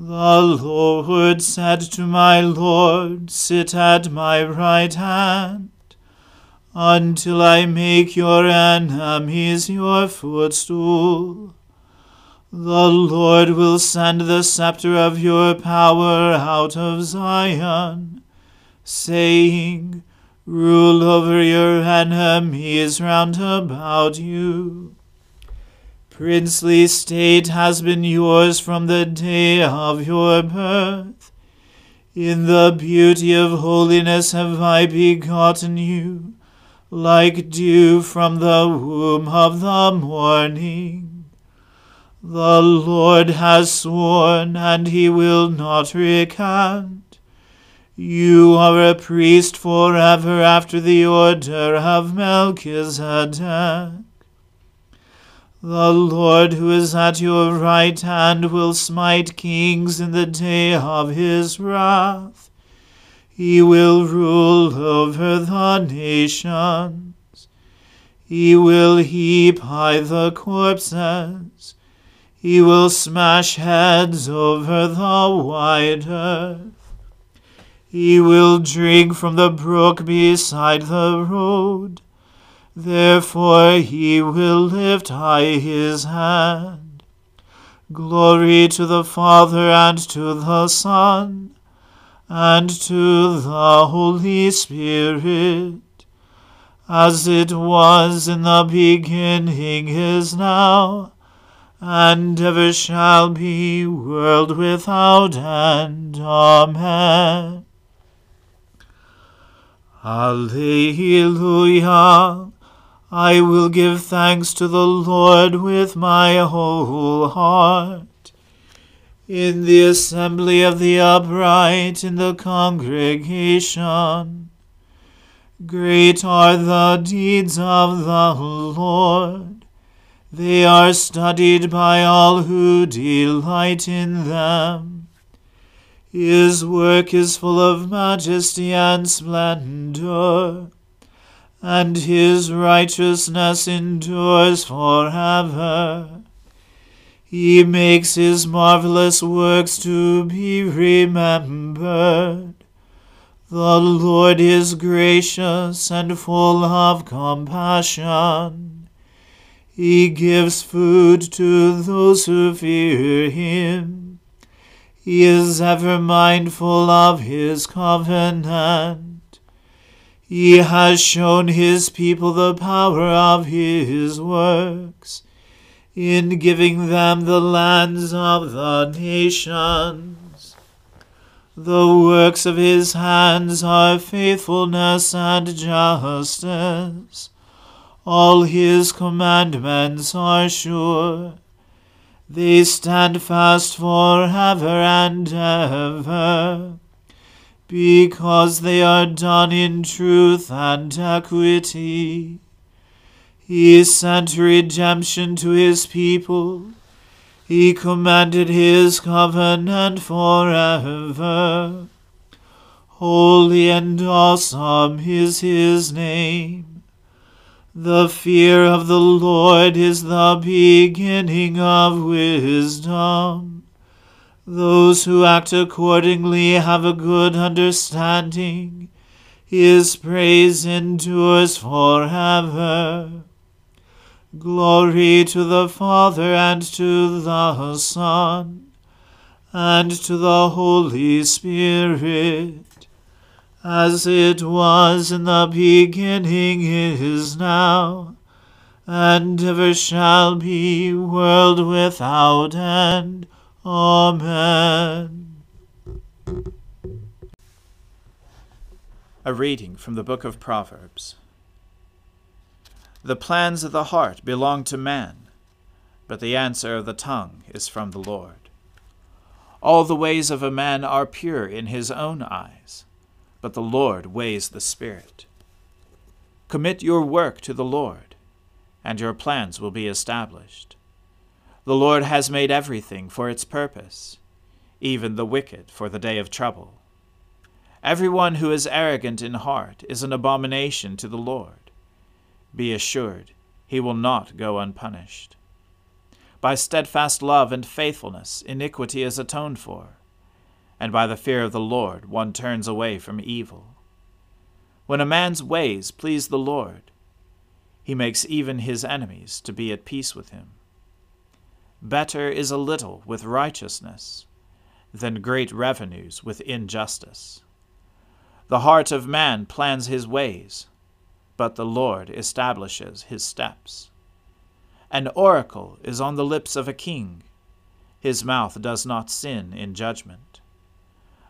The Lord said to my Lord, Sit at my right hand, until I make your enemies your footstool. The Lord will send the scepter of your power out of Zion, saying, Rule over your enemies round about you. Princely state has been yours from the day of your birth. In the beauty of holiness have I begotten you, like dew from the womb of the morning. The Lord has sworn, and he will not recant. You are a priest forever after the order of Melchizedek. The Lord who is at your right hand will smite kings in the day of his wrath. He will rule over the nations. He will heap high the corpses. He will smash heads over the wide earth. He will drink from the brook beside the road Therefore he will lift high his hand. Glory to the Father and to the Son and to the Holy Spirit, as it was in the beginning is now, and ever shall be, world without end. Amen. Alleluia. I will give thanks to the Lord with my whole heart. In the assembly of the upright, in the congregation, great are the deeds of the Lord. They are studied by all who delight in them. His work is full of majesty and splendor, and his righteousness endures forever. He makes his marvelous works to be remembered. The Lord is gracious and full of compassion. He gives food to those who fear him. He is ever mindful of his covenant. He has shown his people the power of his works in giving them the lands of the nations. The works of his hands are faithfulness and justice. All his commandments are sure. They stand fast forever and ever, because they are done in truth and equity. He sent redemption to his people. He commanded his covenant forever. Holy and awesome is his name. The fear of the Lord is the beginning of wisdom. Those who act accordingly have a good understanding. His praise endures forever. Glory to the Father and to the Son and to the Holy Spirit as it was in the beginning is now, and ever shall be, world without end. Amen. A reading from the book of Proverbs. The plans of the heart belong to man, but the answer of the tongue is from the Lord. All the ways of a man are pure in his own eyes but the Lord weighs the Spirit. Commit your work to the Lord, and your plans will be established. The Lord has made everything for its purpose, even the wicked for the day of trouble. Everyone who is arrogant in heart is an abomination to the Lord. Be assured, he will not go unpunished. By steadfast love and faithfulness, iniquity is atoned for and by the fear of the Lord one turns away from evil. When a man's ways please the Lord, he makes even his enemies to be at peace with him. Better is a little with righteousness than great revenues with injustice. The heart of man plans his ways, but the Lord establishes his steps. An oracle is on the lips of a king, his mouth does not sin in judgment.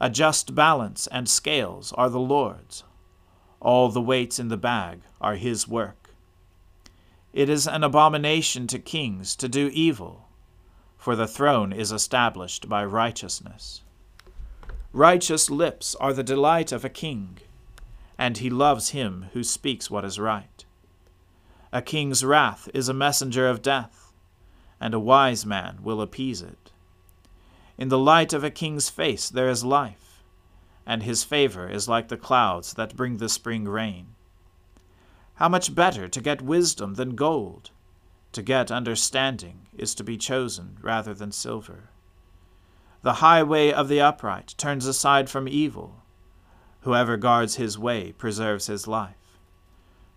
A just balance and scales are the Lord's. All the weights in the bag are his work. It is an abomination to kings to do evil, for the throne is established by righteousness. Righteous lips are the delight of a king, and he loves him who speaks what is right. A king's wrath is a messenger of death, and a wise man will appease it. In the light of a king's face there is life, and his favor is like the clouds that bring the spring rain. How much better to get wisdom than gold! To get understanding is to be chosen rather than silver. The highway of the upright turns aside from evil. Whoever guards his way preserves his life.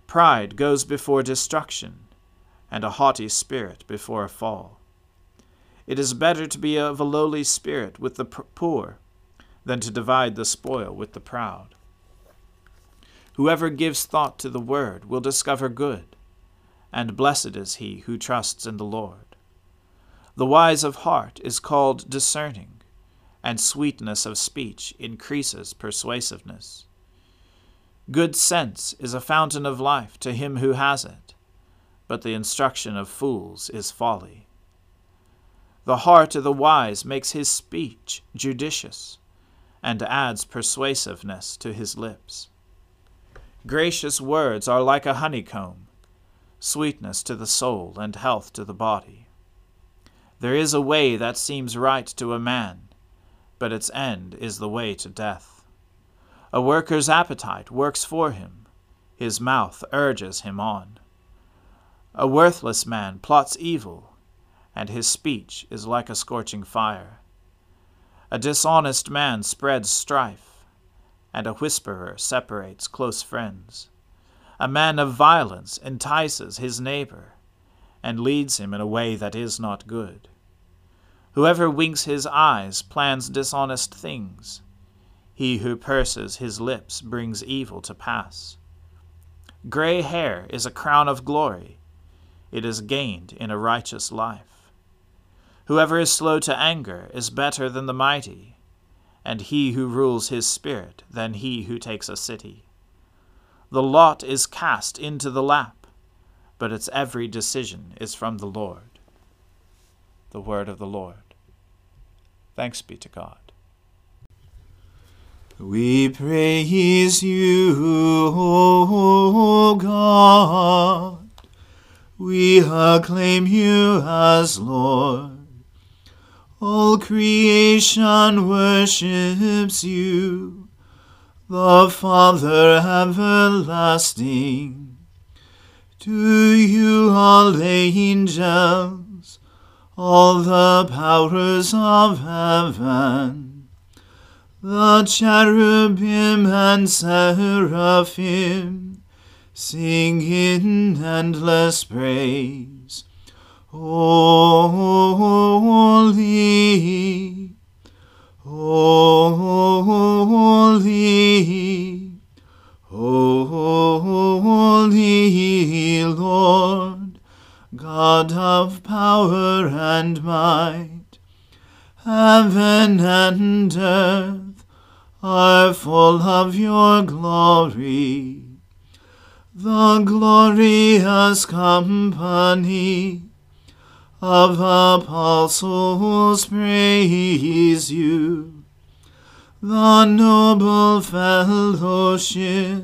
Pride goes before destruction, and a haughty spirit before a fall. It is better to be of a lowly spirit with the poor than to divide the spoil with the proud. Whoever gives thought to the word will discover good, and blessed is he who trusts in the Lord. The wise of heart is called discerning, and sweetness of speech increases persuasiveness. Good sense is a fountain of life to him who has it, but the instruction of fools is folly. The heart of the wise makes his speech judicious, and adds persuasiveness to his lips. Gracious words are like a honeycomb, sweetness to the soul and health to the body. There is a way that seems right to a man, but its end is the way to death. A worker's appetite works for him, his mouth urges him on. A worthless man plots evil, and his speech is like a scorching fire. A dishonest man spreads strife, and a whisperer separates close friends. A man of violence entices his neighbor, and leads him in a way that is not good. Whoever winks his eyes plans dishonest things he who purses his lips brings evil to pass. Gray hair is a crown of glory. It is gained in a righteous life. Whoever is slow to anger is better than the mighty, and he who rules his spirit than he who takes a city. The lot is cast into the lap, but its every decision is from the Lord. The word of the Lord. Thanks be to God. We praise you, O God. We acclaim you as Lord. All creation worships you, the Father everlasting. To you all angels, all the powers of heaven, the cherubim and seraphim sing in endless praise. Holy, holy, holy Lord, God of power and might, heaven and earth are full of your glory. The glorious company of apostles praise you. The noble fellowship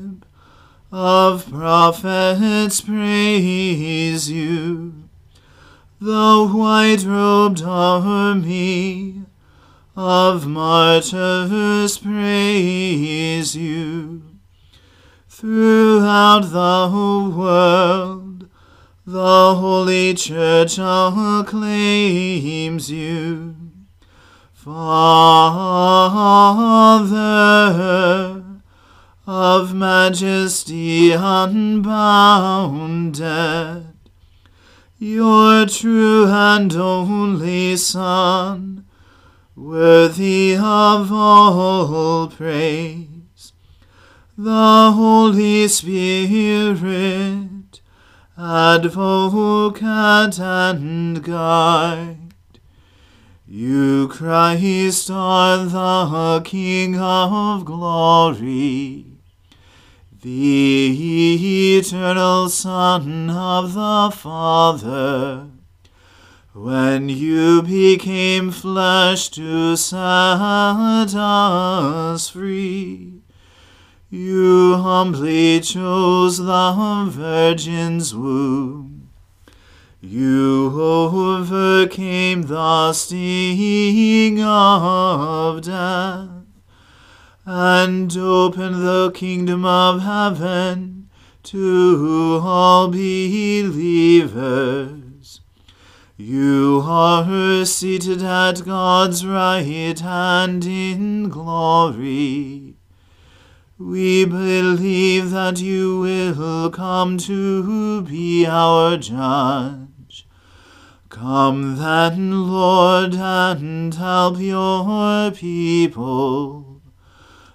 of prophets praise you. The white robed army of martyrs praise you. Throughout the world, the Holy Church acclaims you. Father of majesty unbounded, your true and only Son, worthy of all praise. The Holy Spirit, advocate and guide. You, Christ, are the King of glory, the eternal Son of the Father when you became flesh to set us free, you humbly chose the Virgin's womb. You overcame the sting of death and opened the kingdom of heaven to all believers. You are seated at God's right hand in glory. We believe that you will come to be our judge. Come then, Lord, and help your people.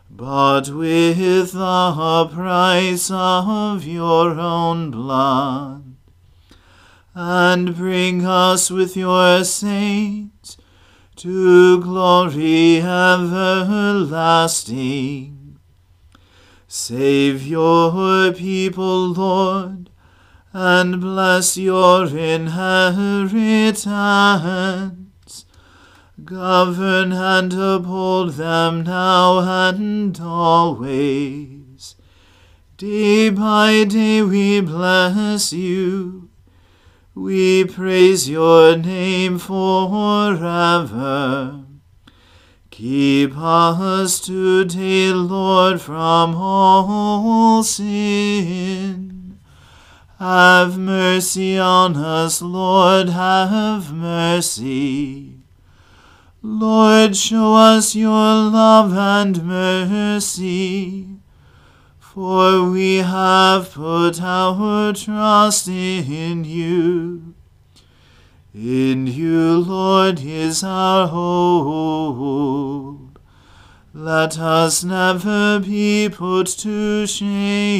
But with the price of your own blood and bring us with your saints to glory everlasting. Save your people, Lord, and bless your inheritance. Govern and uphold them now and always. Day by day we bless you. We praise your name forever. Keep us today, Lord, from all sin. Have mercy on us, Lord, have mercy. Lord, show us your love and mercy. For we have put our trust in you. In you, Lord, is our hope. Let us never be put to shame.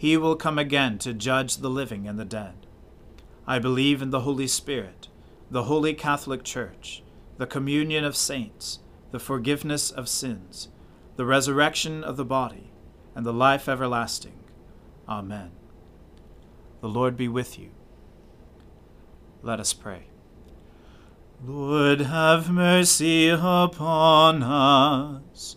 He will come again to judge the living and the dead. I believe in the Holy Spirit, the holy Catholic Church, the communion of saints, the forgiveness of sins, the resurrection of the body, and the life everlasting. Amen. The Lord be with you. Let us pray. Lord, have mercy upon us.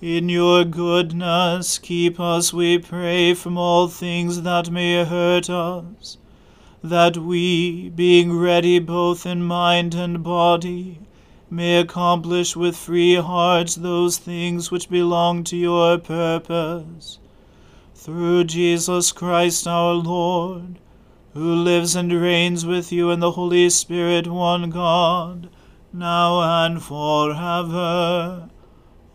in your goodness keep us, we pray, from all things that may hurt us, that we, being ready both in mind and body, may accomplish with free hearts those things which belong to your purpose through Jesus Christ our Lord, who lives and reigns with you in the Holy Spirit, one God, now and forever.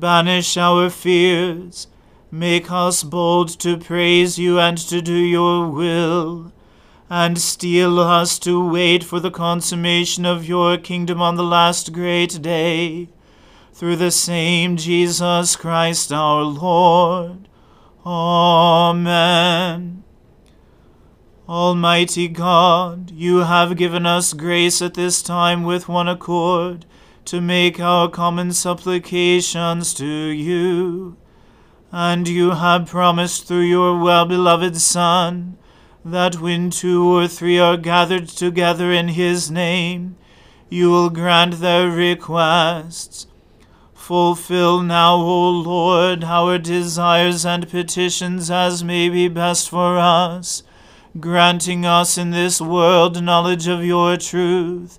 banish our fears, make us bold to praise you and to do your will. and steel us to wait for the consummation of your kingdom on the last great day. Through the same Jesus Christ our Lord. Amen. Almighty God, you have given us grace at this time with one accord to make our common supplications to you. And you have promised through your well beloved Son that when two or three are gathered together in his name, you will grant their requests. Fulfill now, O Lord, our desires and petitions as may be best for us granting us in this world knowledge of your truth,